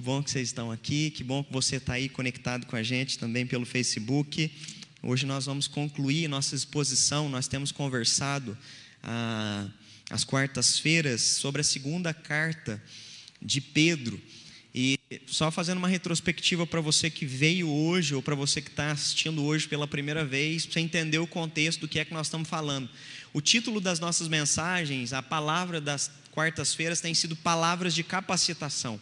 Que bom que vocês estão aqui, que bom que você está aí conectado com a gente também pelo Facebook. Hoje nós vamos concluir nossa exposição. Nós temos conversado ah, às quartas-feiras sobre a segunda carta de Pedro. E só fazendo uma retrospectiva para você que veio hoje ou para você que está assistindo hoje pela primeira vez, para você entender o contexto do que é que nós estamos falando. O título das nossas mensagens, a palavra das quartas-feiras tem sido palavras de capacitação.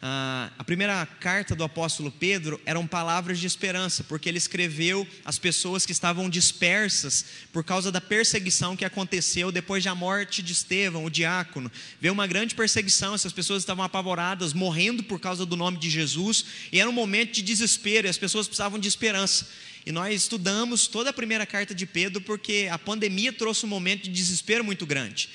Ah, a primeira carta do apóstolo Pedro eram palavras de esperança, porque ele escreveu às pessoas que estavam dispersas por causa da perseguição que aconteceu depois da morte de Estevão, o diácono. Veio uma grande perseguição, essas pessoas estavam apavoradas, morrendo por causa do nome de Jesus, e era um momento de desespero, e as pessoas precisavam de esperança. E nós estudamos toda a primeira carta de Pedro porque a pandemia trouxe um momento de desespero muito grande.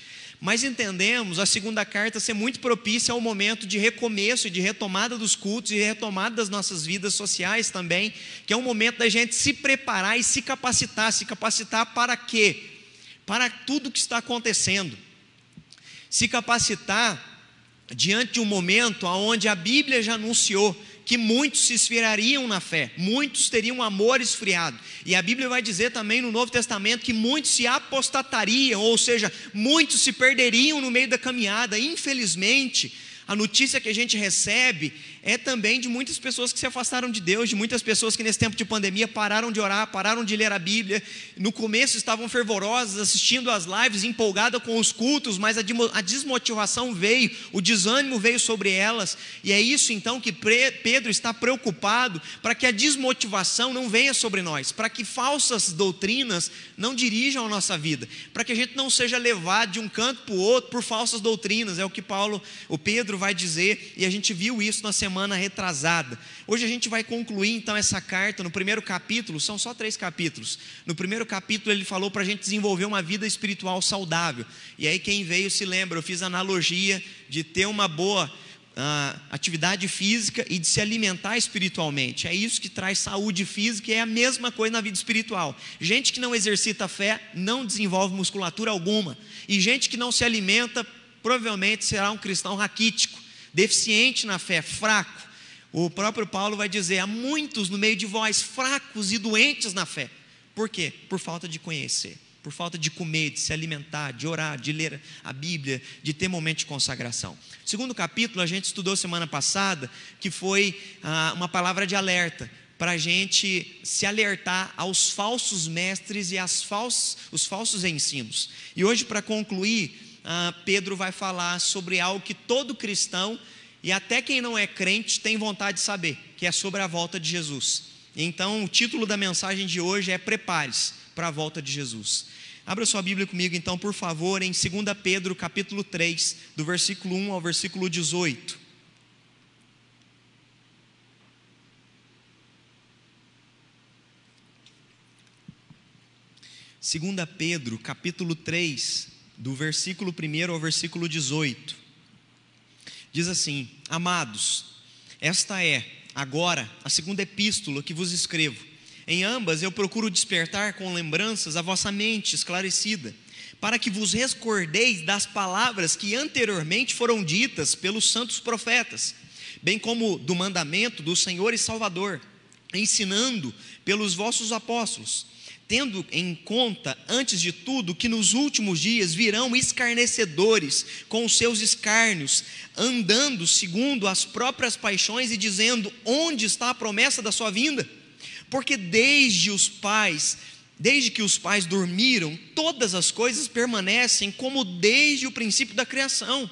Mas entendemos a segunda carta ser muito propícia ao momento de recomeço e de retomada dos cultos e retomada das nossas vidas sociais também, que é um momento da gente se preparar e se capacitar. Se capacitar para quê? Para tudo que está acontecendo. Se capacitar diante de um momento onde a Bíblia já anunciou que muitos se esfriariam na fé, muitos teriam amor esfriado. E a Bíblia vai dizer também no Novo Testamento que muitos se apostatariam, ou seja, muitos se perderiam no meio da caminhada. Infelizmente, a notícia que a gente recebe é também de muitas pessoas que se afastaram de Deus, de muitas pessoas que nesse tempo de pandemia pararam de orar, pararam de ler a Bíblia. No começo estavam fervorosas, assistindo às lives, empolgadas com os cultos, mas a desmotivação veio, o desânimo veio sobre elas. E é isso então que Pedro está preocupado para que a desmotivação não venha sobre nós, para que falsas doutrinas não dirijam a nossa vida, para que a gente não seja levado de um canto para o outro por falsas doutrinas. É o que Paulo, o Pedro vai dizer, e a gente viu isso na semana semana retrasada. Hoje a gente vai concluir então essa carta no primeiro capítulo, são só três capítulos. No primeiro capítulo ele falou para a gente desenvolver uma vida espiritual saudável. E aí quem veio se lembra, eu fiz analogia de ter uma boa uh, atividade física e de se alimentar espiritualmente. É isso que traz saúde física e é a mesma coisa na vida espiritual. Gente que não exercita fé não desenvolve musculatura alguma. E gente que não se alimenta provavelmente será um cristão raquítico deficiente na fé, fraco. O próprio Paulo vai dizer: há muitos no meio de vós fracos e doentes na fé. Por quê? Por falta de conhecer, por falta de comer, de se alimentar, de orar, de ler a Bíblia, de ter momento de consagração. Segundo capítulo, a gente estudou semana passada, que foi ah, uma palavra de alerta para a gente se alertar aos falsos mestres e aos falsos, os falsos ensinos. E hoje, para concluir, ah, Pedro vai falar sobre algo que todo cristão e até quem não é crente tem vontade de saber, que é sobre a volta de Jesus. Então, o título da mensagem de hoje é Prepare-se para a volta de Jesus. Abra sua Bíblia comigo, então, por favor, em 2 Pedro, capítulo 3, do versículo 1 ao versículo 18. Segunda Pedro, capítulo 3, do versículo 1 ao versículo 18. Diz assim: Amados, esta é agora a segunda epístola que vos escrevo. Em ambas eu procuro despertar com lembranças a vossa mente esclarecida, para que vos recordeis das palavras que anteriormente foram ditas pelos santos profetas, bem como do mandamento do Senhor e Salvador, ensinando pelos vossos apóstolos tendo em conta, antes de tudo, que nos últimos dias virão escarnecedores com os seus escárnios, andando segundo as próprias paixões e dizendo: onde está a promessa da sua vinda? Porque desde os pais, desde que os pais dormiram, todas as coisas permanecem como desde o princípio da criação.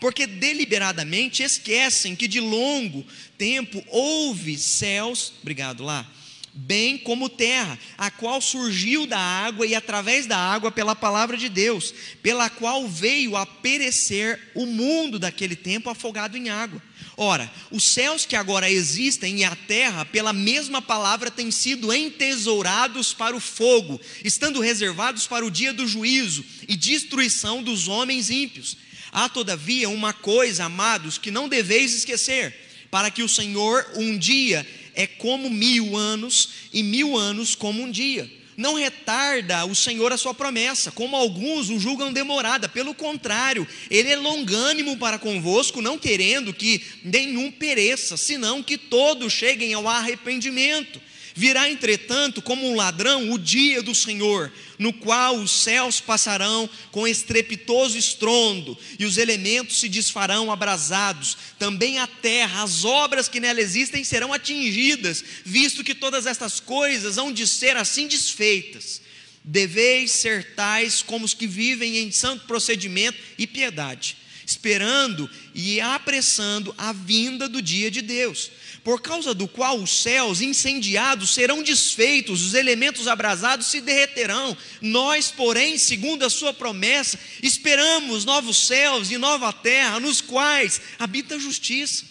Porque deliberadamente esquecem que de longo tempo houve céus, obrigado lá, bem como terra, a qual surgiu da água e através da água pela palavra de Deus, pela qual veio a perecer o mundo daquele tempo afogado em água. Ora, os céus que agora existem e a terra, pela mesma palavra, têm sido entesourados para o fogo, estando reservados para o dia do juízo e destruição dos homens ímpios. Há, todavia, uma coisa, amados, que não deveis esquecer, para que o Senhor um dia é como mil anos, e mil anos como um dia. não retarda o Senhor a sua promessa, como alguns o julgam demorada, pelo contrário, ele é longânimo para convosco, não querendo que nenhum pereça, senão que todos cheguem ao arrependimento. Virá, entretanto, como um ladrão o dia do Senhor, no qual os céus passarão com estrepitoso estrondo, e os elementos se desfarão abrasados, também a terra, as obras que nela existem serão atingidas, visto que todas estas coisas hão de ser assim desfeitas. Deveis ser tais como os que vivem em santo procedimento e piedade, esperando e apressando a vinda do dia de Deus por causa do qual os céus incendiados serão desfeitos, os elementos abrasados se derreterão. Nós, porém, segundo a sua promessa, esperamos novos céus e nova terra, nos quais habita a justiça.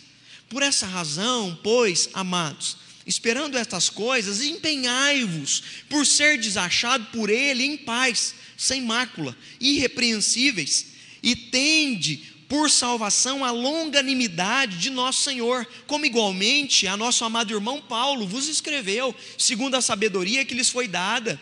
Por essa razão, pois, amados, esperando estas coisas, empenhai-vos por ser desachado por ele em paz, sem mácula, irrepreensíveis, e tende por salvação a longanimidade de nosso Senhor, como igualmente a nosso amado irmão Paulo vos escreveu, segundo a sabedoria que lhes foi dada,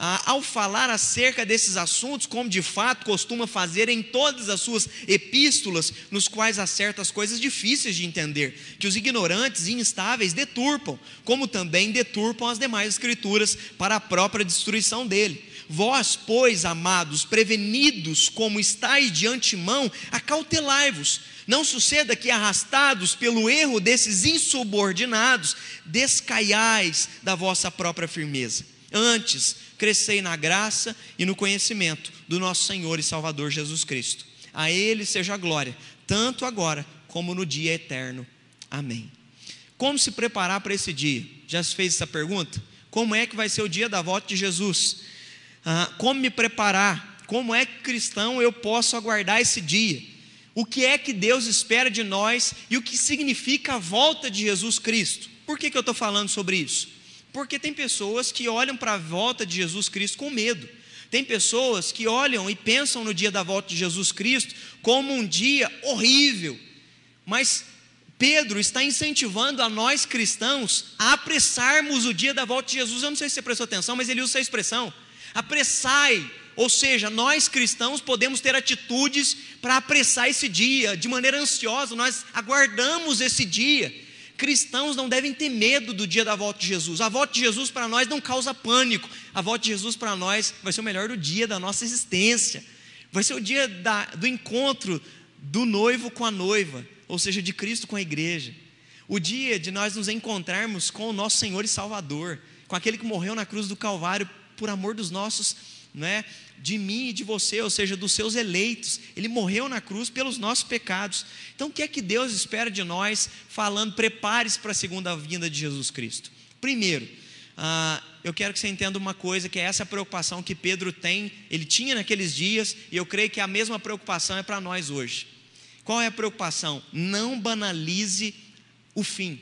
ah, ao falar acerca desses assuntos, como de fato costuma fazer em todas as suas epístolas, nos quais há certas coisas difíceis de entender, que os ignorantes e instáveis deturpam, como também deturpam as demais escrituras para a própria destruição dele Vós, pois, amados, prevenidos como estáis de antemão, acautelai-vos. Não suceda que, arrastados pelo erro desses insubordinados, descaiais da vossa própria firmeza. Antes, crescei na graça e no conhecimento do nosso Senhor e Salvador Jesus Cristo. A Ele seja a glória, tanto agora como no dia eterno. Amém. Como se preparar para esse dia? Já se fez essa pergunta? Como é que vai ser o dia da volta de Jesus? Ah, como me preparar, como é que cristão eu posso aguardar esse dia, o que é que Deus espera de nós e o que significa a volta de Jesus Cristo. Por que, que eu estou falando sobre isso? Porque tem pessoas que olham para a volta de Jesus Cristo com medo. Tem pessoas que olham e pensam no dia da volta de Jesus Cristo como um dia horrível. Mas Pedro está incentivando a nós cristãos a apressarmos o dia da volta de Jesus. Eu não sei se você prestou atenção, mas ele usa essa expressão apressai. Ou seja, nós cristãos podemos ter atitudes para apressar esse dia, de maneira ansiosa, nós aguardamos esse dia. Cristãos não devem ter medo do dia da volta de Jesus. A volta de Jesus para nós não causa pânico. A volta de Jesus para nós vai ser o melhor do dia da nossa existência. Vai ser o dia da, do encontro do noivo com a noiva, ou seja, de Cristo com a igreja. O dia de nós nos encontrarmos com o nosso Senhor e Salvador, com aquele que morreu na cruz do Calvário por amor dos nossos, né, de mim e de você, ou seja, dos seus eleitos. Ele morreu na cruz pelos nossos pecados. Então, o que é que Deus espera de nós, falando, prepare-se para a segunda vinda de Jesus Cristo? Primeiro, ah, eu quero que você entenda uma coisa, que é essa preocupação que Pedro tem, ele tinha naqueles dias, e eu creio que a mesma preocupação é para nós hoje. Qual é a preocupação? Não banalize o fim.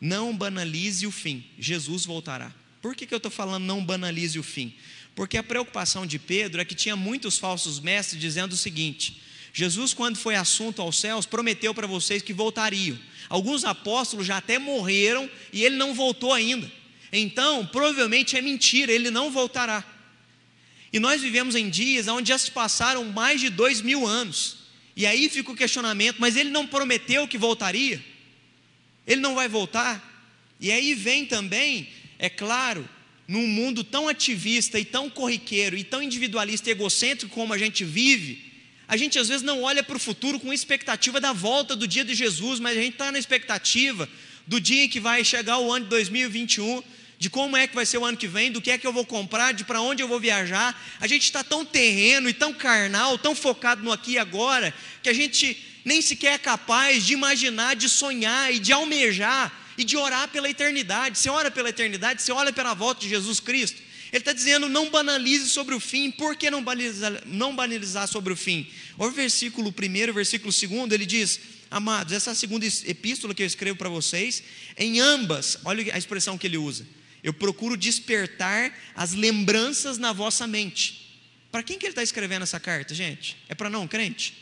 Não banalize o fim. Jesus voltará. Por que, que eu estou falando não banalize o fim? Porque a preocupação de Pedro é que tinha muitos falsos mestres dizendo o seguinte: Jesus, quando foi assunto aos céus, prometeu para vocês que voltariam. Alguns apóstolos já até morreram e ele não voltou ainda. Então, provavelmente é mentira, ele não voltará. E nós vivemos em dias onde já se passaram mais de dois mil anos. E aí fica o questionamento: mas ele não prometeu que voltaria? Ele não vai voltar? E aí vem também é claro, num mundo tão ativista e tão corriqueiro e tão individualista e egocêntrico como a gente vive, a gente às vezes não olha para o futuro com expectativa da volta do dia de Jesus, mas a gente está na expectativa do dia em que vai chegar o ano de 2021, de como é que vai ser o ano que vem, do que é que eu vou comprar, de para onde eu vou viajar. A gente está tão terreno e tão carnal, tão focado no aqui e agora, que a gente nem sequer é capaz de imaginar, de sonhar e de almejar e de orar pela eternidade. Você ora pela eternidade, você olha pela volta de Jesus Cristo. Ele está dizendo: não banalize sobre o fim. Por que não banalizar, não banalizar sobre o fim? Olha o versículo 1, versículo 2, ele diz: Amados, essa segunda epístola que eu escrevo para vocês, em ambas, olha a expressão que ele usa. Eu procuro despertar as lembranças na vossa mente. Para quem que ele está escrevendo essa carta, gente? É para não crente?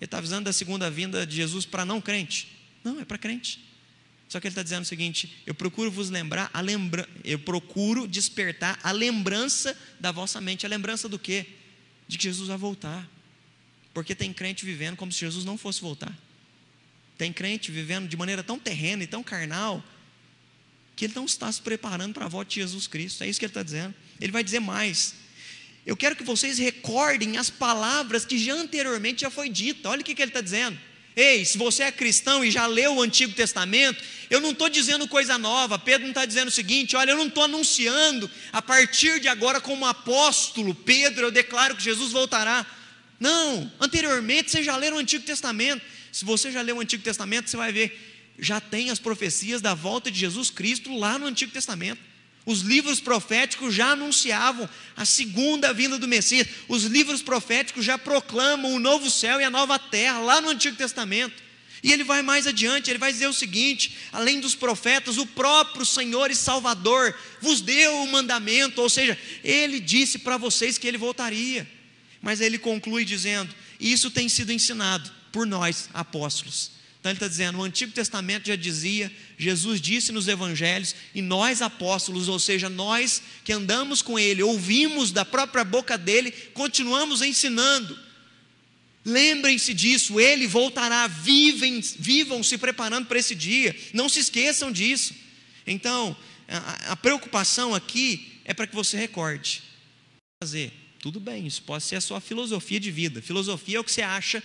Ele está avisando da segunda vinda de Jesus para não crente? Não, é para crente. Só que ele está dizendo o seguinte: eu procuro vos lembrar, a lembra, eu procuro despertar a lembrança da vossa mente. A lembrança do quê? De que Jesus vai voltar. Porque tem crente vivendo como se Jesus não fosse voltar. Tem crente vivendo de maneira tão terrena e tão carnal que ele não está se preparando para a volta de Jesus Cristo. É isso que ele está dizendo. Ele vai dizer mais. Eu quero que vocês recordem as palavras que já anteriormente já foi dita. Olha o que, que ele está dizendo. Ei, se você é cristão e já leu o Antigo Testamento, eu não estou dizendo coisa nova. Pedro não está dizendo o seguinte: olha, eu não estou anunciando a partir de agora, como apóstolo, Pedro, eu declaro que Jesus voltará. Não, anteriormente você já leu o Antigo Testamento. Se você já leu o Antigo Testamento, você vai ver, já tem as profecias da volta de Jesus Cristo lá no Antigo Testamento. Os livros proféticos já anunciavam a segunda vinda do Messias. Os livros proféticos já proclamam o novo céu e a nova terra lá no Antigo Testamento. E ele vai mais adiante, ele vai dizer o seguinte: além dos profetas, o próprio Senhor e Salvador vos deu o mandamento, ou seja, ele disse para vocês que ele voltaria. Mas ele conclui dizendo: isso tem sido ensinado por nós, apóstolos. Então ele está dizendo: o Antigo Testamento já dizia, Jesus disse nos evangelhos, e nós apóstolos, ou seja, nós que andamos com ele, ouvimos da própria boca dele, continuamos ensinando. Lembrem-se disso, ele voltará, vivem, vivam se preparando para esse dia, não se esqueçam disso. Então, a, a preocupação aqui é para que você recorde. Fazer, tudo bem, isso pode ser a sua filosofia de vida. Filosofia é o que você acha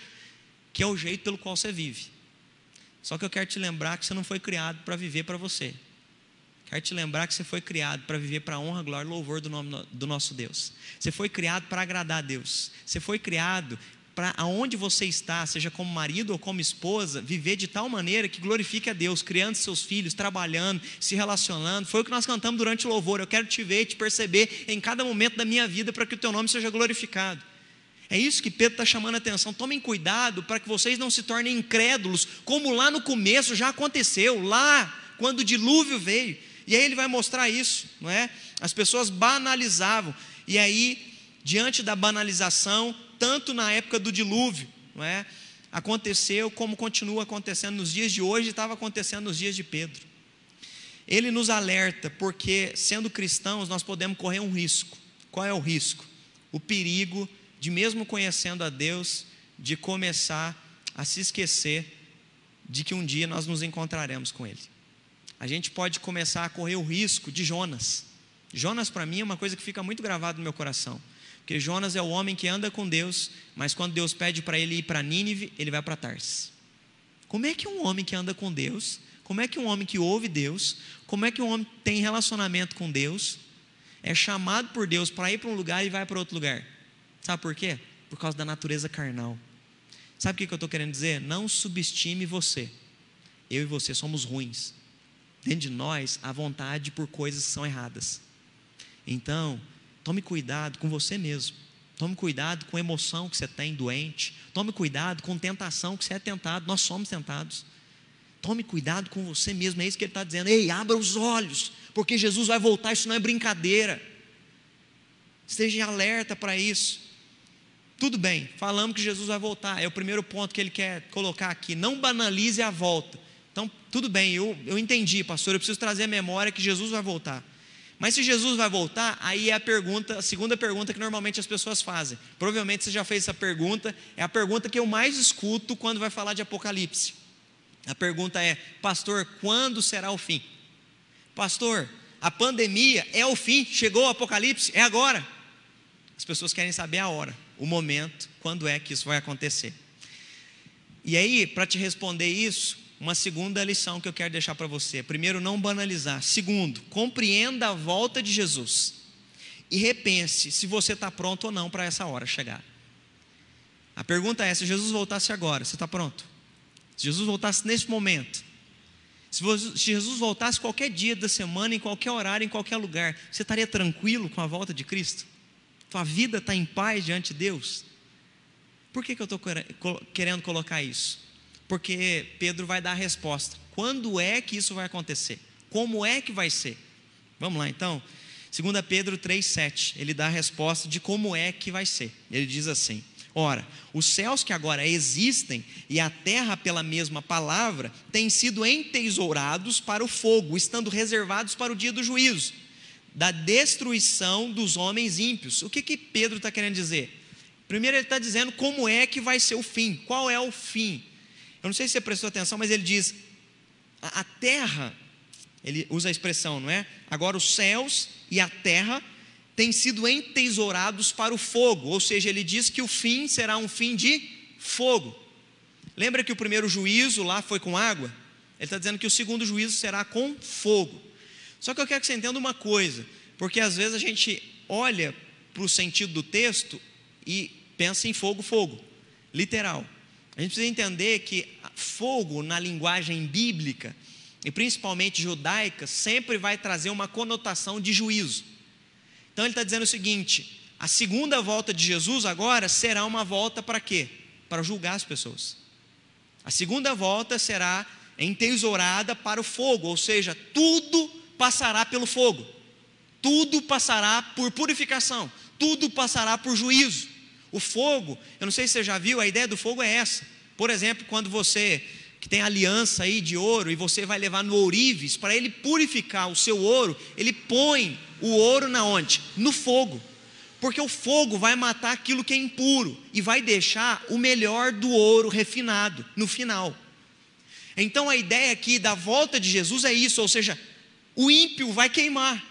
que é o jeito pelo qual você vive. Só que eu quero te lembrar que você não foi criado para viver para você. Quero te lembrar que você foi criado para viver para a honra, glória e louvor do nome do nosso Deus. Você foi criado para agradar a Deus. Você foi criado para aonde você está, seja como marido ou como esposa, viver de tal maneira que glorifique a Deus, criando seus filhos, trabalhando, se relacionando. Foi o que nós cantamos durante o louvor. Eu quero te ver, te perceber em cada momento da minha vida para que o teu nome seja glorificado. É isso que Pedro está chamando a atenção. Tomem cuidado para que vocês não se tornem incrédulos, como lá no começo já aconteceu, lá quando o dilúvio veio. E aí ele vai mostrar isso, não é? As pessoas banalizavam. E aí, diante da banalização, tanto na época do dilúvio, não é? Aconteceu como continua acontecendo nos dias de hoje estava acontecendo nos dias de Pedro. Ele nos alerta porque, sendo cristãos, nós podemos correr um risco. Qual é o risco? O perigo de mesmo conhecendo a Deus, de começar a se esquecer de que um dia nós nos encontraremos com Ele. A gente pode começar a correr o risco de Jonas. Jonas, para mim, é uma coisa que fica muito gravada no meu coração. Porque Jonas é o homem que anda com Deus, mas quando Deus pede para ele ir para Nínive, ele vai para Tarsis. Como é que um homem que anda com Deus, como é que um homem que ouve Deus, como é que um homem tem relacionamento com Deus, é chamado por Deus para ir para um lugar e vai para outro lugar? Sabe por quê? Por causa da natureza carnal. Sabe o que eu estou querendo dizer? Não subestime você. Eu e você somos ruins. Dentro de nós há vontade por coisas que são erradas. Então, tome cuidado com você mesmo. Tome cuidado com a emoção que você tem doente. Tome cuidado com tentação que você é tentado. Nós somos tentados. Tome cuidado com você mesmo. É isso que ele está dizendo. Ei, abra os olhos, porque Jesus vai voltar. Isso não é brincadeira. Esteja alerta para isso. Tudo bem, falamos que Jesus vai voltar, é o primeiro ponto que ele quer colocar aqui. Não banalize a volta. Então, tudo bem, eu, eu entendi, pastor, eu preciso trazer a memória que Jesus vai voltar. Mas se Jesus vai voltar, aí é a pergunta, a segunda pergunta que normalmente as pessoas fazem. Provavelmente você já fez essa pergunta, é a pergunta que eu mais escuto quando vai falar de Apocalipse. A pergunta é: Pastor, quando será o fim? Pastor, a pandemia é o fim, chegou o Apocalipse, é agora. As pessoas querem saber a hora o momento, quando é que isso vai acontecer. E aí, para te responder isso, uma segunda lição que eu quero deixar para você. Primeiro, não banalizar. Segundo, compreenda a volta de Jesus. E repense se você está pronto ou não para essa hora chegar. A pergunta é: se Jesus voltasse agora, você está pronto? Se Jesus voltasse nesse momento, se Jesus voltasse qualquer dia da semana, em qualquer horário, em qualquer lugar, você estaria tranquilo com a volta de Cristo? Tua vida está em paz diante de Deus. Por que, que eu estou querendo colocar isso? Porque Pedro vai dar a resposta. Quando é que isso vai acontecer? Como é que vai ser? Vamos lá então. 2 Pedro 3,7, ele dá a resposta de como é que vai ser. Ele diz assim: Ora, os céus que agora existem e a terra, pela mesma palavra, têm sido entesourados para o fogo, estando reservados para o dia do juízo, da destruição dos homens ímpios. O que, que Pedro está querendo dizer? Primeiro, ele está dizendo como é que vai ser o fim, qual é o fim. Eu não sei se você prestou atenção, mas ele diz: a, a terra, ele usa a expressão, não é? Agora os céus e a terra têm sido entesourados para o fogo, ou seja, ele diz que o fim será um fim de fogo. Lembra que o primeiro juízo lá foi com água? Ele está dizendo que o segundo juízo será com fogo. Só que eu quero que você entenda uma coisa, porque às vezes a gente olha para o sentido do texto e pensa em fogo, fogo, literal. A gente precisa entender que fogo, na linguagem bíblica, e principalmente judaica, sempre vai trazer uma conotação de juízo. Então ele está dizendo o seguinte: a segunda volta de Jesus agora será uma volta para quê? Para julgar as pessoas. A segunda volta será entesourada para o fogo, ou seja, tudo passará pelo fogo, tudo passará por purificação, tudo passará por juízo. O fogo, eu não sei se você já viu, a ideia do fogo é essa. Por exemplo, quando você que tem aliança aí de ouro e você vai levar no ourives, para ele purificar o seu ouro, ele põe o ouro na onde? No fogo. Porque o fogo vai matar aquilo que é impuro e vai deixar o melhor do ouro refinado no final. Então a ideia aqui da volta de Jesus é isso, ou seja, o ímpio vai queimar,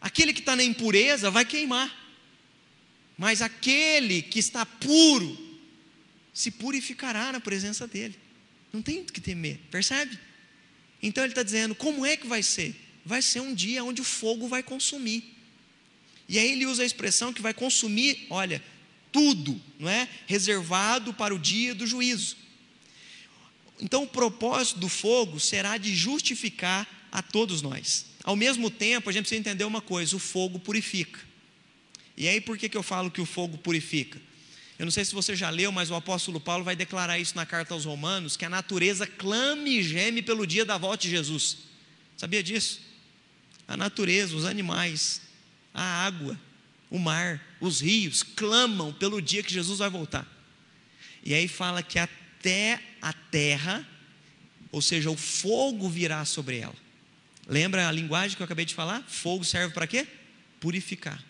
aquele que está na impureza vai queimar, mas aquele que está puro se purificará na presença dele. Não tem o que temer, percebe? Então ele está dizendo: como é que vai ser? Vai ser um dia onde o fogo vai consumir. E aí ele usa a expressão que vai consumir, olha, tudo, não é? Reservado para o dia do juízo. Então o propósito do fogo será de justificar a todos nós. Ao mesmo tempo, a gente precisa entender uma coisa: o fogo purifica. E aí por que, que eu falo que o fogo purifica? Eu não sei se você já leu, mas o apóstolo Paulo vai declarar isso na carta aos Romanos: que a natureza clame e geme pelo dia da volta de Jesus. Sabia disso? A natureza, os animais, a água, o mar, os rios clamam pelo dia que Jesus vai voltar. E aí fala que até a terra, ou seja, o fogo virá sobre ela. Lembra a linguagem que eu acabei de falar? Fogo serve para quê? Purificar.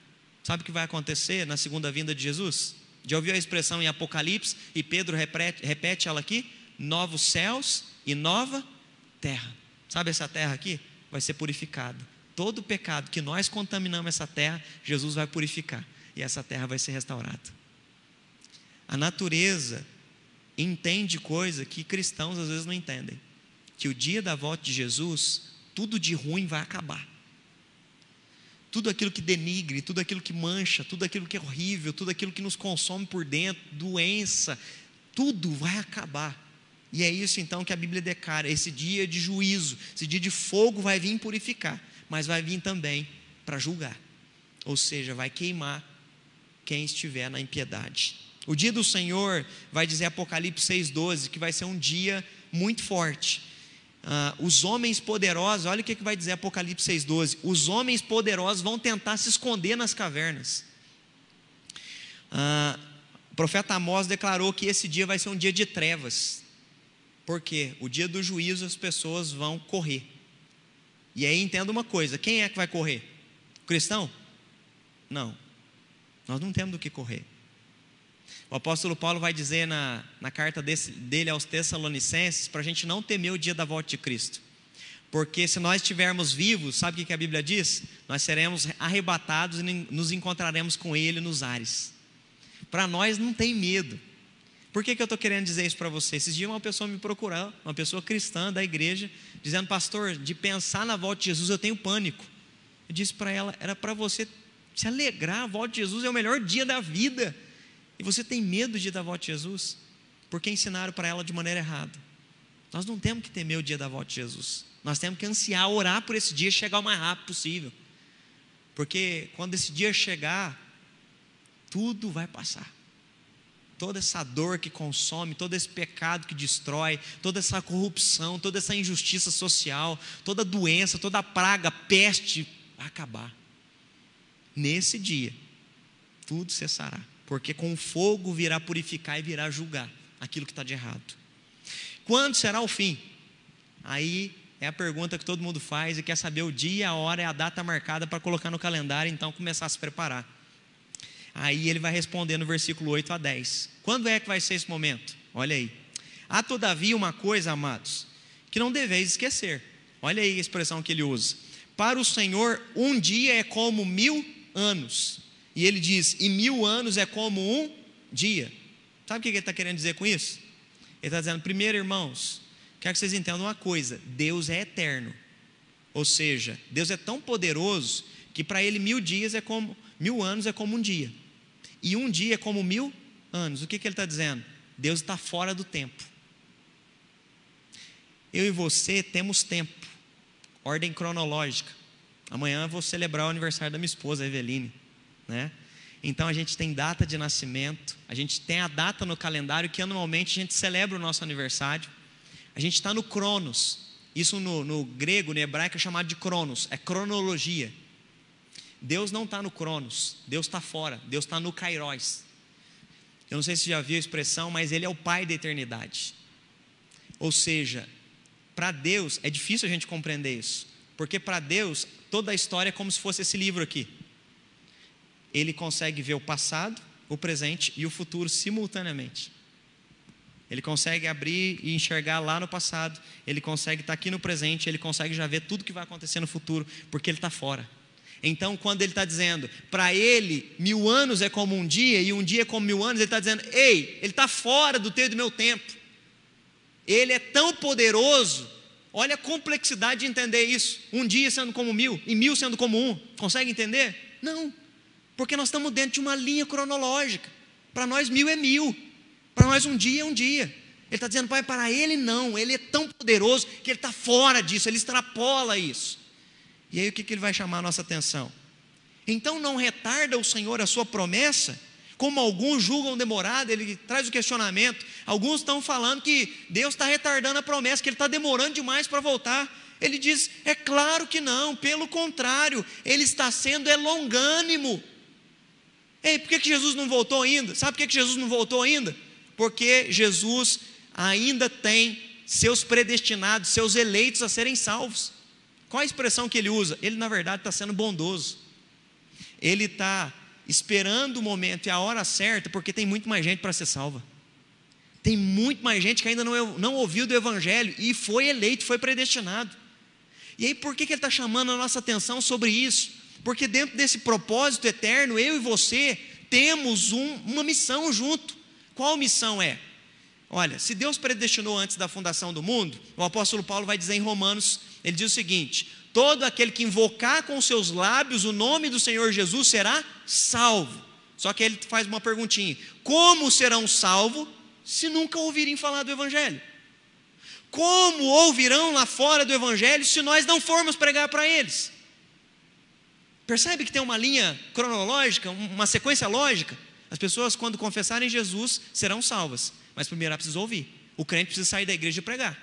Sabe o que vai acontecer na segunda vinda de Jesus? Já ouviu a expressão em Apocalipse e Pedro repete, repete ela aqui? Novos céus e nova terra. Sabe essa terra aqui? Vai ser purificada. Todo pecado que nós contaminamos essa terra, Jesus vai purificar e essa terra vai ser restaurada. A natureza entende coisa que cristãos às vezes não entendem. Que o dia da volta de Jesus, tudo de ruim vai acabar tudo aquilo que denigre, tudo aquilo que mancha, tudo aquilo que é horrível, tudo aquilo que nos consome por dentro, doença, tudo vai acabar. E é isso então que a Bíblia declara: esse dia de juízo, esse dia de fogo vai vir purificar, mas vai vir também para julgar, ou seja, vai queimar quem estiver na impiedade. O dia do Senhor, vai dizer Apocalipse 6,12, que vai ser um dia muito forte ah, os homens poderosos, olha o que, que vai dizer Apocalipse 6,12: os homens poderosos vão tentar se esconder nas cavernas. Ah, o profeta Amós declarou que esse dia vai ser um dia de trevas, porque o dia do juízo as pessoas vão correr. E aí entenda uma coisa: quem é que vai correr? O cristão? Não, nós não temos do que correr. O apóstolo Paulo vai dizer na, na carta desse, dele aos Tessalonicenses para a gente não temer o dia da volta de Cristo. Porque se nós estivermos vivos, sabe o que a Bíblia diz? Nós seremos arrebatados e nos encontraremos com Ele nos ares. Para nós não tem medo. Por que, que eu estou querendo dizer isso para você? Esses dias uma pessoa me procurou, uma pessoa cristã da igreja, dizendo, pastor, de pensar na volta de Jesus eu tenho pânico. Eu disse para ela, era para você se alegrar, a volta de Jesus é o melhor dia da vida. E você tem medo de dar volta de Jesus? Porque ensinaram para ela de maneira errada. Nós não temos que temer o dia da volta de Jesus. Nós temos que ansiar, orar por esse dia chegar o mais rápido possível. Porque quando esse dia chegar, tudo vai passar. Toda essa dor que consome, todo esse pecado que destrói, toda essa corrupção, toda essa injustiça social, toda doença, toda praga, peste, vai acabar. Nesse dia, tudo cessará porque com fogo virá purificar e virá julgar aquilo que está de errado. Quando será o fim? Aí é a pergunta que todo mundo faz e quer saber o dia, a hora e a data marcada para colocar no calendário, então começar a se preparar. Aí ele vai responder no versículo 8 a 10. Quando é que vai ser esse momento? Olha aí. Há todavia uma coisa, amados, que não deveis esquecer. Olha aí a expressão que ele usa. Para o Senhor, um dia é como mil anos. E ele diz: e mil anos é como um dia. Sabe o que ele está querendo dizer com isso? Ele está dizendo, primeiro, irmãos, quero que vocês entendam uma coisa: Deus é eterno. Ou seja, Deus é tão poderoso que para ele mil dias é como mil anos é como um dia. E um dia é como mil anos. O que, que ele está dizendo? Deus está fora do tempo. Eu e você temos tempo, ordem cronológica. Amanhã eu vou celebrar o aniversário da minha esposa, Eveline, né? Então a gente tem data de nascimento, a gente tem a data no calendário que anualmente a gente celebra o nosso aniversário. A gente está no Cronos. Isso no, no, grego, no hebraico, é chamado de Cronos, é cronologia. Deus não está no Cronos, Deus está fora, Deus está no Kairos. Eu não sei se você já viu a expressão, mas Ele é o Pai da eternidade. Ou seja, para Deus é difícil a gente compreender isso, porque para Deus toda a história é como se fosse esse livro aqui. Ele consegue ver o passado, o presente e o futuro simultaneamente. Ele consegue abrir e enxergar lá no passado, ele consegue estar aqui no presente, ele consegue já ver tudo que vai acontecer no futuro, porque ele está fora. Então, quando ele está dizendo, para ele, mil anos é como um dia, e um dia é como mil anos, ele está dizendo, ei, ele está fora do teu e do meu tempo. Ele é tão poderoso, olha a complexidade de entender isso. Um dia sendo como mil, e mil sendo como um. Consegue entender? Não, porque nós estamos dentro de uma linha cronológica. Para nós, mil é mil, para nós, um dia é um dia. Ele está dizendo, pai, para ele não, ele é tão poderoso que ele está fora disso, ele extrapola isso. E aí o que, que ele vai chamar a nossa atenção? Então não retarda o Senhor a sua promessa, como alguns julgam demorado, ele traz o questionamento. Alguns estão falando que Deus está retardando a promessa, que Ele está demorando demais para voltar. Ele diz: é claro que não, pelo contrário, Ele está sendo longânimo. Ei, por que, que Jesus não voltou ainda? Sabe por que, que Jesus não voltou ainda? Porque Jesus ainda tem seus predestinados, seus eleitos a serem salvos. Qual a expressão que ele usa? Ele, na verdade, está sendo bondoso. Ele está esperando o momento e a hora certa, porque tem muito mais gente para ser salva. Tem muito mais gente que ainda não, não ouviu do Evangelho e foi eleito, foi predestinado. E aí, por que, que ele está chamando a nossa atenção sobre isso? Porque dentro desse propósito eterno, eu e você temos um, uma missão junto. Qual missão é? Olha, se Deus predestinou antes da fundação do mundo, o apóstolo Paulo vai dizer em Romanos ele diz o seguinte: todo aquele que invocar com seus lábios o nome do Senhor Jesus será salvo. Só que ele faz uma perguntinha: como serão salvos se nunca ouvirem falar do Evangelho? Como ouvirão lá fora do Evangelho se nós não formos pregar para eles? Percebe que tem uma linha cronológica, uma sequência lógica? As pessoas, quando confessarem Jesus, serão salvas, mas primeiro precisa ouvir. O crente precisa sair da igreja e pregar.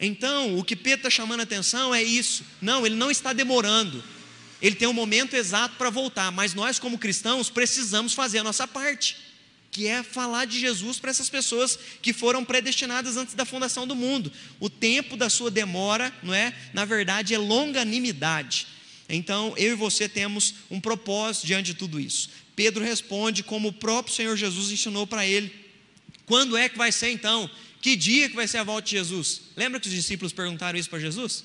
Então, o que Pedro está chamando a atenção é isso. Não, ele não está demorando. Ele tem um momento exato para voltar, mas nós, como cristãos, precisamos fazer a nossa parte, que é falar de Jesus para essas pessoas que foram predestinadas antes da fundação do mundo. O tempo da sua demora, não é? Na verdade, é longanimidade. Então, eu e você temos um propósito diante de tudo isso. Pedro responde como o próprio Senhor Jesus ensinou para ele. Quando é que vai ser então que dia que vai ser a volta de Jesus? Lembra que os discípulos perguntaram isso para Jesus?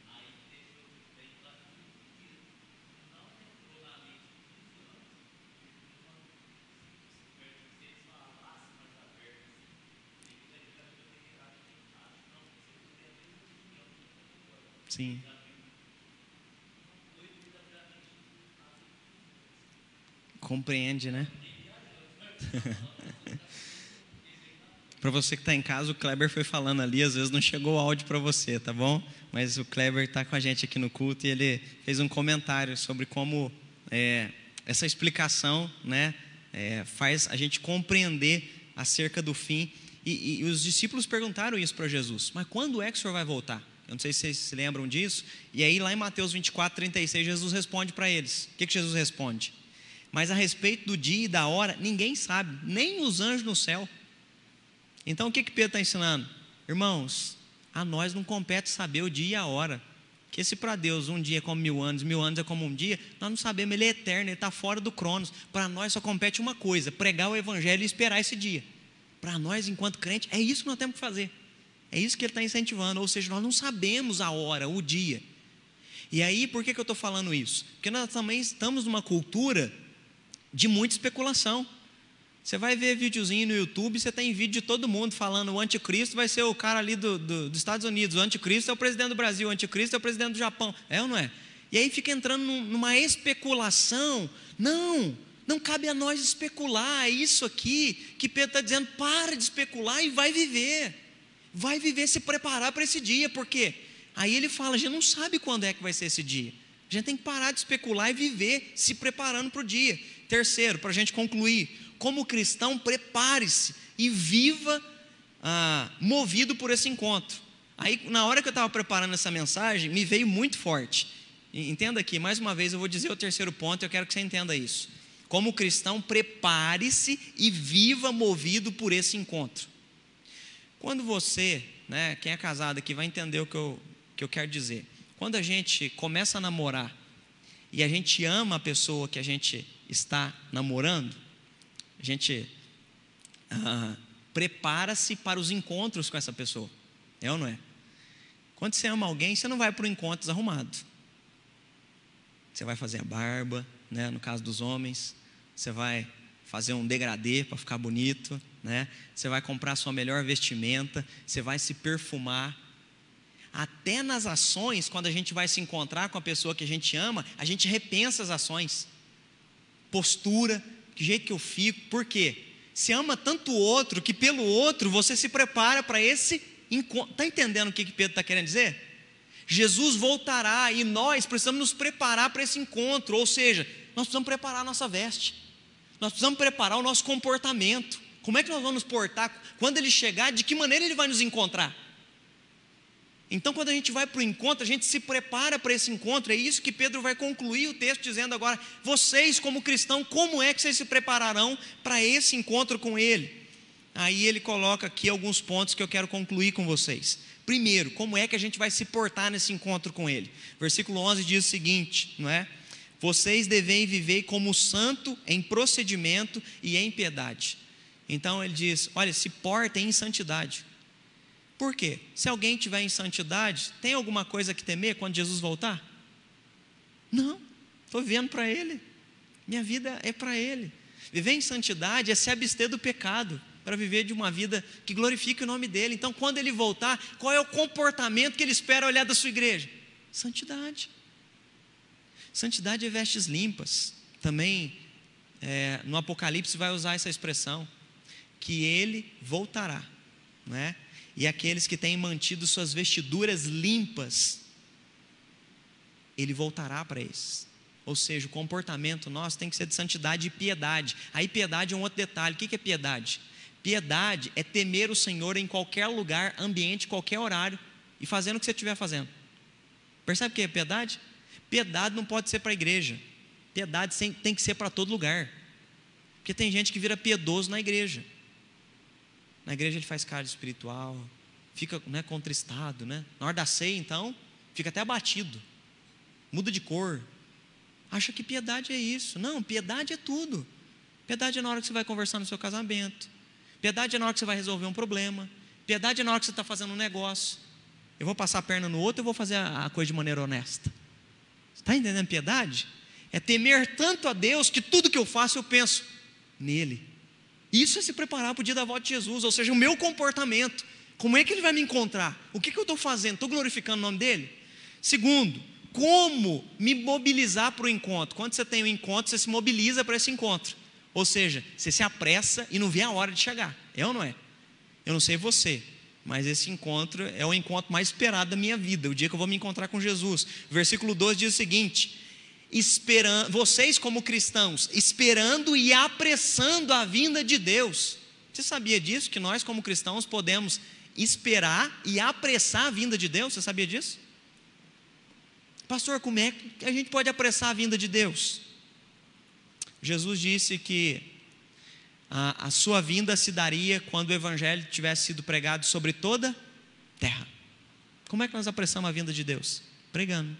Sim. Compreende, né? para você que está em casa, o Kleber foi falando ali, às vezes não chegou o áudio para você, tá bom? Mas o Kleber está com a gente aqui no culto e ele fez um comentário sobre como é, essa explicação né, é, faz a gente compreender acerca do fim. E, e os discípulos perguntaram isso para Jesus: Mas quando é que o senhor vai voltar? Eu não sei se vocês se lembram disso. E aí, lá em Mateus 24, 36, Jesus responde para eles: O que, que Jesus responde? Mas a respeito do dia e da hora, ninguém sabe, nem os anjos no céu. Então o que, que Pedro está ensinando? Irmãos, a nós não compete saber o dia e a hora. Que se para Deus um dia é como mil anos, mil anos é como um dia, nós não sabemos, Ele é eterno, Ele está fora do Cronos. Para nós só compete uma coisa: pregar o Evangelho e esperar esse dia. Para nós, enquanto crente, é isso que nós temos que fazer. É isso que Ele está incentivando. Ou seja, nós não sabemos a hora, o dia. E aí, por que, que eu estou falando isso? Porque nós também estamos numa cultura de muita especulação. Você vai ver videozinho no YouTube, você tem vídeo de todo mundo falando o anticristo vai ser o cara ali do, do, dos Estados Unidos, o anticristo é o presidente do Brasil, o anticristo é o presidente do Japão. É ou não é? E aí fica entrando numa especulação. Não, não cabe a nós especular. É isso aqui que Pedro está dizendo: para de especular e vai viver. Vai viver, se preparar para esse dia, porque aí ele fala: a gente não sabe quando é que vai ser esse dia. A gente tem que parar de especular e viver se preparando para o dia. Terceiro, para a gente concluir, como cristão, prepare-se e viva ah, movido por esse encontro. Aí, na hora que eu estava preparando essa mensagem, me veio muito forte. Entenda aqui, mais uma vez, eu vou dizer o terceiro ponto, eu quero que você entenda isso. Como cristão, prepare-se e viva movido por esse encontro. Quando você, né, quem é casado aqui, vai entender o que eu, que eu quero dizer. Quando a gente começa a namorar e a gente ama a pessoa que a gente está namorando, a gente ah, prepara-se para os encontros com essa pessoa. É ou não é? Quando você ama alguém, você não vai para o encontro desarrumado. Você vai fazer a barba, né? no caso dos homens. Você vai fazer um degradê para ficar bonito, né? Você vai comprar sua melhor vestimenta, você vai se perfumar. Até nas ações, quando a gente vai se encontrar com a pessoa que a gente ama, a gente repensa as ações postura, que jeito que eu fico, por quê? Se ama tanto o outro que pelo outro você se prepara para esse encontro. Está entendendo o que, que Pedro está querendo dizer? Jesus voltará e nós precisamos nos preparar para esse encontro, ou seja, nós precisamos preparar a nossa veste, nós precisamos preparar o nosso comportamento. Como é que nós vamos nos portar? Quando ele chegar, de que maneira ele vai nos encontrar? Então, quando a gente vai para o encontro, a gente se prepara para esse encontro. É isso que Pedro vai concluir o texto dizendo agora: vocês, como cristãos, como é que vocês se prepararão para esse encontro com Ele? Aí ele coloca aqui alguns pontos que eu quero concluir com vocês. Primeiro, como é que a gente vai se portar nesse encontro com Ele? Versículo 11 diz o seguinte, não é? Vocês devem viver como santo em procedimento e em piedade. Então ele diz: olha, se portem em santidade. Por quê? Se alguém tiver em santidade, tem alguma coisa que temer quando Jesus voltar? Não, estou vivendo para Ele. Minha vida é para Ele. Viver em santidade é se abster do pecado, para viver de uma vida que glorifique o nome dEle. Então, quando Ele voltar, qual é o comportamento que Ele espera olhar da sua igreja? Santidade. Santidade é vestes limpas. Também é, no Apocalipse vai usar essa expressão, que Ele voltará, não é? e aqueles que têm mantido suas vestiduras limpas, ele voltará para esses. Ou seja, o comportamento nosso tem que ser de santidade e piedade. Aí, piedade é um outro detalhe. O que é piedade? Piedade é temer o Senhor em qualquer lugar, ambiente, qualquer horário e fazendo o que você estiver fazendo. Percebe o que é piedade? Piedade não pode ser para a igreja. Piedade tem que ser para todo lugar. Porque tem gente que vira piedoso na igreja. Na igreja ele faz cara espiritual, fica né, contristado, né? Na hora da ceia, então, fica até abatido, muda de cor. Acha que piedade é isso. Não, piedade é tudo. Piedade é na hora que você vai conversar no seu casamento. Piedade é na hora que você vai resolver um problema. Piedade é na hora que você está fazendo um negócio. Eu vou passar a perna no outro, eu vou fazer a coisa de maneira honesta. Está entendendo piedade? É temer tanto a Deus que tudo que eu faço eu penso nele. Isso é se preparar para o dia da volta de Jesus, ou seja, o meu comportamento. Como é que ele vai me encontrar? O que, que eu estou fazendo? Estou glorificando o nome dele? Segundo, como me mobilizar para o encontro? Quando você tem um encontro, você se mobiliza para esse encontro. Ou seja, você se apressa e não vê a hora de chegar. É ou não é? Eu não sei você, mas esse encontro é o encontro mais esperado da minha vida, o dia que eu vou me encontrar com Jesus. Versículo 12 diz o seguinte: esperando, vocês como cristãos, esperando e apressando a vinda de Deus. Você sabia disso? Que nós, como cristãos, podemos esperar e apressar a vinda de Deus? Você sabia disso? Pastor, como é que a gente pode apressar a vinda de Deus? Jesus disse que a, a sua vinda se daria quando o evangelho tivesse sido pregado sobre toda terra. Como é que nós apressamos a vinda de Deus? Pregando.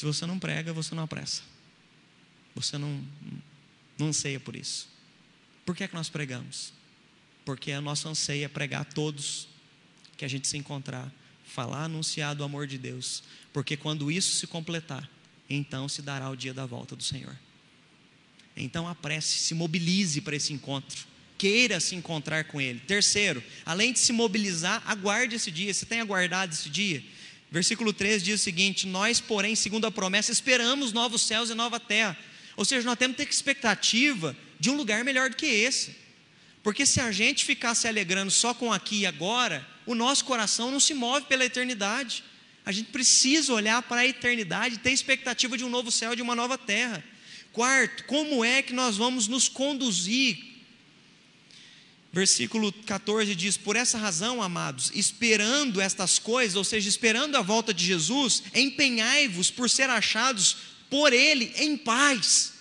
Se você não prega, você não apressa. Você não, não anseia por isso. Por que é que nós pregamos? Porque a nossa anseia é pregar a todos que a gente se encontrar, falar, anunciar do amor de Deus. Porque quando isso se completar, então se dará o dia da volta do Senhor. Então apresse, se mobilize para esse encontro. Queira se encontrar com Ele. Terceiro, além de se mobilizar, aguarde esse dia. Você tem aguardado esse dia? Versículo 3 diz o seguinte: Nós, porém, segundo a promessa, esperamos novos céus e nova terra. Ou seja, nós temos que ter expectativa de um lugar melhor do que esse. Porque se a gente ficar se alegrando só com aqui e agora, o nosso coração não se move pela eternidade. A gente precisa olhar para a eternidade, ter expectativa de um novo céu, de uma nova terra. Quarto, como é que nós vamos nos conduzir Versículo 14 diz: Por essa razão, amados, esperando estas coisas, ou seja, esperando a volta de Jesus, empenhai-vos por ser achados por Ele em paz.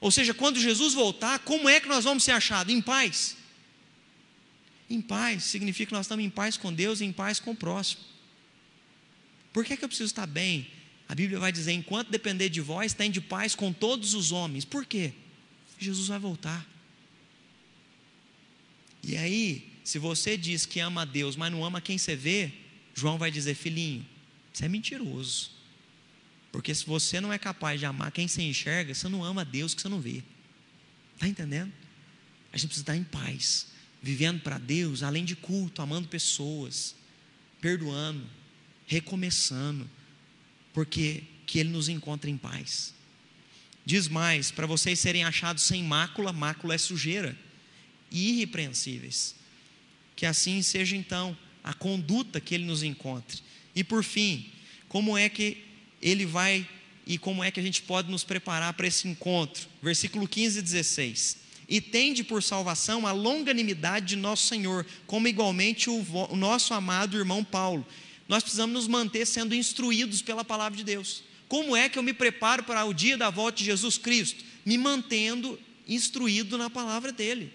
Ou seja, quando Jesus voltar, como é que nós vamos ser achados? Em paz. Em paz significa que nós estamos em paz com Deus e em paz com o próximo. Por que, é que eu preciso estar bem? A Bíblia vai dizer: enquanto depender de vós, tem de paz com todos os homens. Por quê? Jesus vai voltar. E aí, se você diz que ama a Deus, mas não ama quem você vê, João vai dizer: filhinho, você é mentiroso. Porque se você não é capaz de amar quem você enxerga, você não ama a Deus que você não vê. Está entendendo? A gente precisa estar em paz, vivendo para Deus, além de culto, amando pessoas, perdoando, recomeçando, porque que Ele nos encontre em paz. Diz mais: para vocês serem achados sem mácula, mácula é sujeira irrepreensíveis. Que assim seja então a conduta que ele nos encontre. E por fim, como é que ele vai e como é que a gente pode nos preparar para esse encontro? Versículo 15 e 16. E tende por salvação a longanimidade de nosso Senhor, como igualmente o, o nosso amado irmão Paulo. Nós precisamos nos manter sendo instruídos pela palavra de Deus. Como é que eu me preparo para o dia da volta de Jesus Cristo? Me mantendo instruído na palavra dele.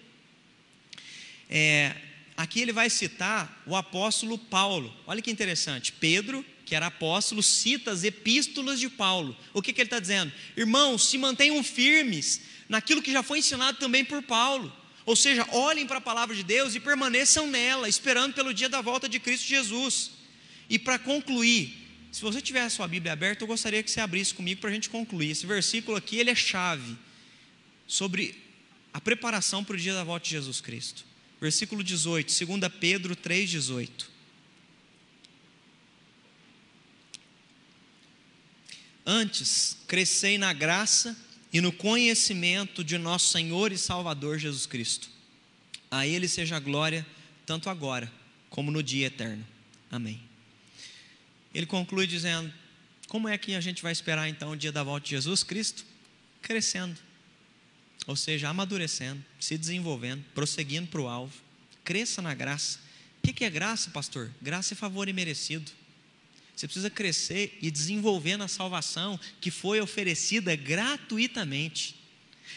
É, aqui ele vai citar o apóstolo Paulo. Olha que interessante. Pedro, que era apóstolo, cita as epístolas de Paulo. O que, que ele está dizendo? Irmãos, se mantenham firmes naquilo que já foi ensinado também por Paulo. Ou seja, olhem para a palavra de Deus e permaneçam nela, esperando pelo dia da volta de Cristo Jesus. E para concluir, se você tiver a sua Bíblia aberta, eu gostaria que você abrisse comigo para a gente concluir. Esse versículo aqui, ele é chave sobre a preparação para o dia da volta de Jesus Cristo. Versículo 18, 2 Pedro 3,18. Antes, crescei na graça e no conhecimento de nosso Senhor e Salvador Jesus Cristo. A Ele seja a glória, tanto agora como no dia eterno. Amém. Ele conclui dizendo: Como é que a gente vai esperar então o dia da volta de Jesus Cristo? Crescendo ou seja, amadurecendo, se desenvolvendo, prosseguindo para o alvo. Cresça na graça. O que é graça, pastor? Graça é favor imerecido. Você precisa crescer e desenvolver na salvação que foi oferecida gratuitamente.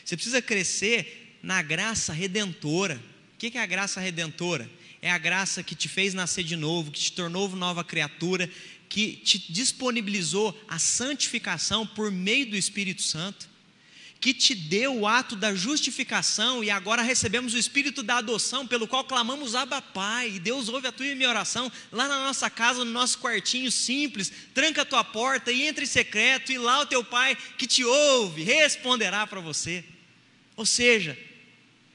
Você precisa crescer na graça redentora. O que é a graça redentora? É a graça que te fez nascer de novo, que te tornou nova criatura, que te disponibilizou a santificação por meio do Espírito Santo que te deu o ato da justificação e agora recebemos o espírito da adoção, pelo qual clamamos Abba Pai. E Deus ouve a tua e minha oração lá na nossa casa, no nosso quartinho simples. Tranca a tua porta e entre secreto, e lá o teu Pai que te ouve responderá para você. Ou seja,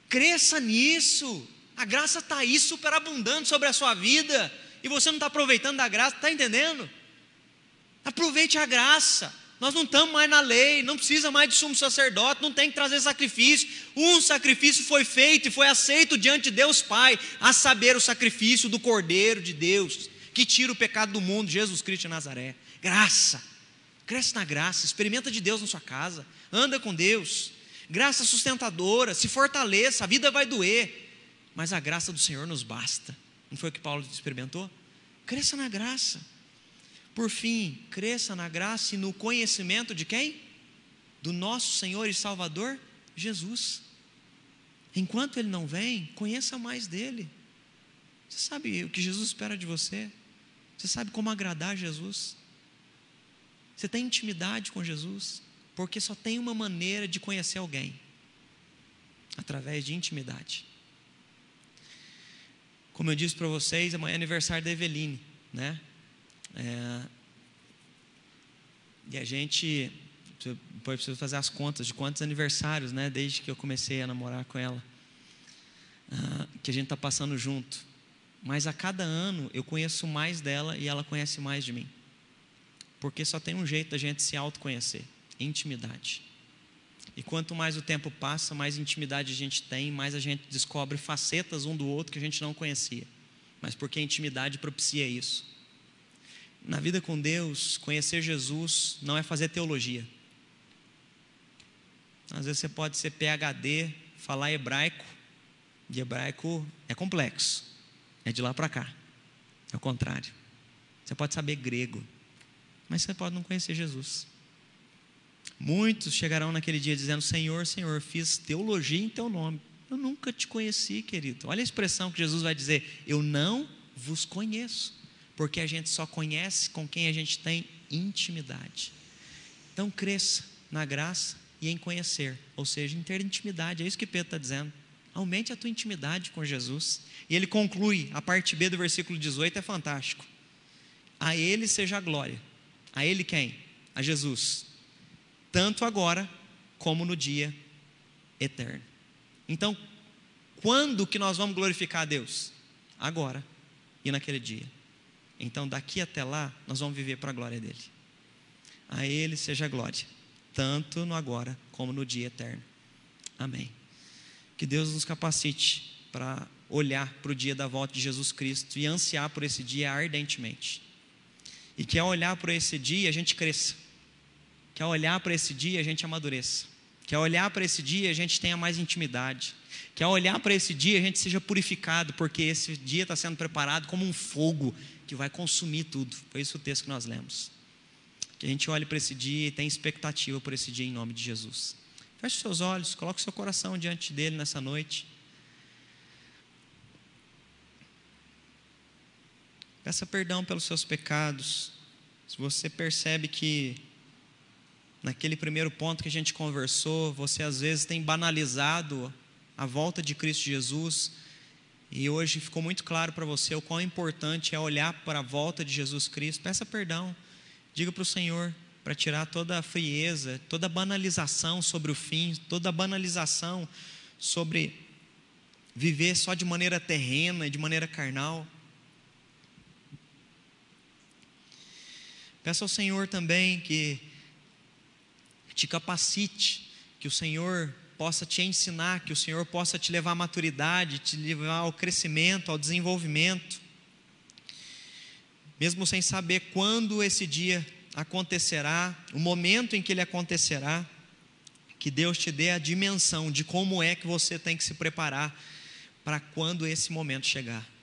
cresça nisso. A graça está aí superabundando sobre a sua vida. e você não está aproveitando da graça, está entendendo? Aproveite a graça. Nós não estamos mais na lei, não precisa mais de sumo sacerdote, não tem que trazer sacrifício. Um sacrifício foi feito e foi aceito diante de Deus Pai, a saber, o sacrifício do Cordeiro de Deus, que tira o pecado do mundo, Jesus Cristo de Nazaré. Graça. Cresce na graça, experimenta de Deus na sua casa, anda com Deus. Graça sustentadora, se fortaleça, a vida vai doer, mas a graça do Senhor nos basta. Não foi o que Paulo experimentou? Cresça na graça. Por fim, cresça na graça e no conhecimento de quem? Do nosso Senhor e Salvador Jesus. Enquanto Ele não vem, conheça mais dele. Você sabe o que Jesus espera de você? Você sabe como agradar Jesus? Você tem intimidade com Jesus? Porque só tem uma maneira de conhecer alguém através de intimidade. Como eu disse para vocês, amanhã é aniversário da Eveline, né? É, e a gente depois preciso fazer as contas de quantos aniversários, né? Desde que eu comecei a namorar com ela, ah, que a gente está passando junto. Mas a cada ano eu conheço mais dela e ela conhece mais de mim, porque só tem um jeito da gente se autoconhecer, intimidade. E quanto mais o tempo passa, mais intimidade a gente tem, mais a gente descobre facetas um do outro que a gente não conhecia. Mas porque a intimidade propicia isso. Na vida com Deus, conhecer Jesus não é fazer teologia. Às vezes você pode ser PhD, falar hebraico, e hebraico é complexo, é de lá para cá, é o contrário. Você pode saber grego, mas você pode não conhecer Jesus. Muitos chegarão naquele dia dizendo: Senhor, Senhor, fiz teologia em teu nome. Eu nunca te conheci, querido. Olha a expressão que Jesus vai dizer: Eu não vos conheço porque a gente só conhece com quem a gente tem intimidade. Então cresça na graça e em conhecer, ou seja, em ter intimidade, é isso que Pedro está dizendo. Aumente a tua intimidade com Jesus. E ele conclui, a parte B do versículo 18 é fantástico. A ele seja a glória. A ele quem? A Jesus. Tanto agora como no dia eterno. Então, quando que nós vamos glorificar a Deus? Agora e naquele dia. Então, daqui até lá, nós vamos viver para a glória dele. A ele seja a glória, tanto no agora como no dia eterno. Amém. Que Deus nos capacite para olhar para o dia da volta de Jesus Cristo e ansiar por esse dia ardentemente. E que ao olhar para esse dia a gente cresça. Que ao olhar para esse dia a gente amadureça. Que ao olhar para esse dia a gente tenha mais intimidade. Que ao olhar para esse dia a gente seja purificado, porque esse dia está sendo preparado como um fogo que vai consumir tudo. Foi isso o texto que nós lemos. Que a gente olhe para esse dia e tenha expectativa por esse dia em nome de Jesus. Feche seus olhos, coloque seu coração diante dele nessa noite. Peça perdão pelos seus pecados. Se você percebe que naquele primeiro ponto que a gente conversou, você às vezes tem banalizado a volta de Cristo Jesus e hoje ficou muito claro para você o quão importante é olhar para a volta de Jesus Cristo. Peça perdão. Diga para o Senhor para tirar toda a frieza, toda a banalização sobre o fim, toda a banalização sobre viver só de maneira terrena e de maneira carnal. Peça ao Senhor também que te capacite, que o Senhor possa te ensinar, que o Senhor possa te levar à maturidade, te levar ao crescimento, ao desenvolvimento. Mesmo sem saber quando esse dia acontecerá, o momento em que ele acontecerá, que Deus te dê a dimensão de como é que você tem que se preparar para quando esse momento chegar.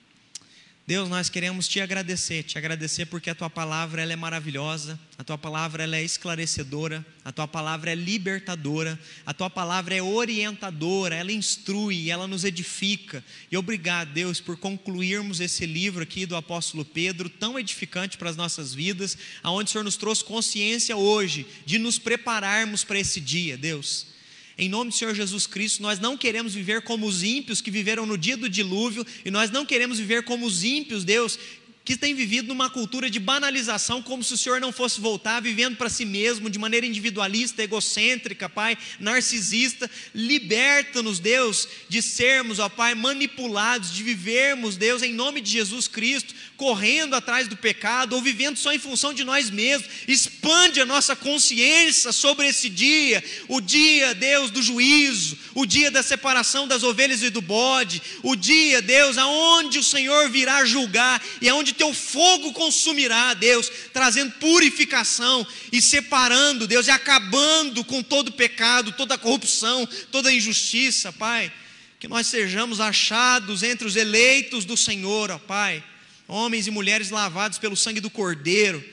Deus, nós queremos te agradecer, te agradecer porque a tua palavra ela é maravilhosa, a tua palavra ela é esclarecedora, a tua palavra é libertadora, a tua palavra é orientadora, ela instrui, ela nos edifica. E obrigado, Deus, por concluirmos esse livro aqui do apóstolo Pedro, tão edificante para as nossas vidas, aonde o Senhor nos trouxe consciência hoje de nos prepararmos para esse dia, Deus. Em nome do Senhor Jesus Cristo, nós não queremos viver como os ímpios que viveram no dia do dilúvio, e nós não queremos viver como os ímpios, Deus, que tem vivido numa cultura de banalização, como se o Senhor não fosse voltar, vivendo para si mesmo, de maneira individualista, egocêntrica, Pai, narcisista. Liberta-nos, Deus, de sermos, ó Pai, manipulados, de vivermos, Deus, em nome de Jesus Cristo, correndo atrás do pecado, ou vivendo só em função de nós mesmos. Expande a nossa consciência sobre esse dia, o dia, Deus, do juízo, o dia da separação das ovelhas e do bode, o dia, Deus, aonde o Senhor virá julgar e aonde onde teu fogo consumirá, Deus, trazendo purificação e separando, Deus, e acabando com todo pecado, toda corrupção, toda injustiça, Pai. Que nós sejamos achados entre os eleitos do Senhor, ó Pai, homens e mulheres lavados pelo sangue do Cordeiro,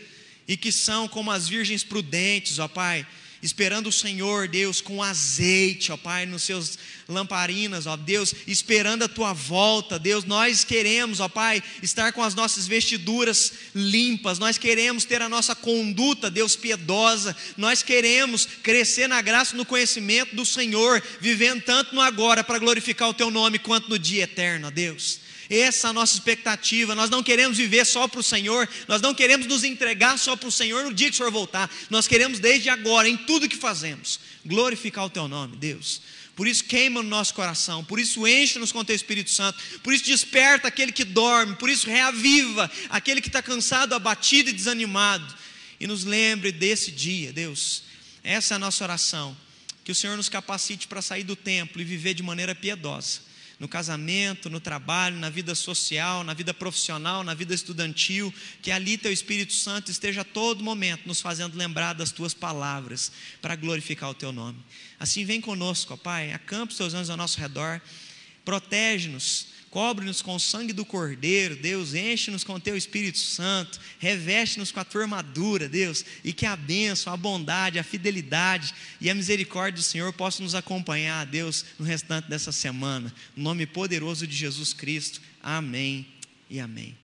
e que são como as virgens prudentes, ó Pai esperando o Senhor, Deus, com azeite, ó Pai, nos seus lamparinas, ó Deus, esperando a tua volta, Deus, nós queremos, ó Pai, estar com as nossas vestiduras limpas, nós queremos ter a nossa conduta, Deus, piedosa, nós queremos crescer na graça no conhecimento do Senhor, vivendo tanto no agora para glorificar o teu nome, quanto no dia eterno, ó Deus. Essa é a nossa expectativa. Nós não queremos viver só para o Senhor, nós não queremos nos entregar só para o Senhor no dia que o Senhor voltar. Nós queremos desde agora, em tudo que fazemos, glorificar o Teu nome, Deus. Por isso queima no nosso coração, por isso enche-nos com o Teu Espírito Santo, por isso desperta aquele que dorme, por isso reaviva aquele que está cansado, abatido e desanimado. E nos lembre desse dia, Deus. Essa é a nossa oração. Que o Senhor nos capacite para sair do templo e viver de maneira piedosa no casamento, no trabalho, na vida social, na vida profissional, na vida estudantil, que ali teu Espírito Santo esteja a todo momento nos fazendo lembrar das tuas palavras para glorificar o teu nome. Assim vem conosco, ó Pai, acampa os teus anjos ao nosso redor, protege-nos Cobre-nos com o sangue do Cordeiro, Deus, enche-nos com o teu Espírito Santo, reveste-nos com a tua armadura, Deus, e que a bênção, a bondade, a fidelidade e a misericórdia do Senhor possam nos acompanhar, Deus, no restante dessa semana. No nome poderoso de Jesus Cristo. Amém e amém.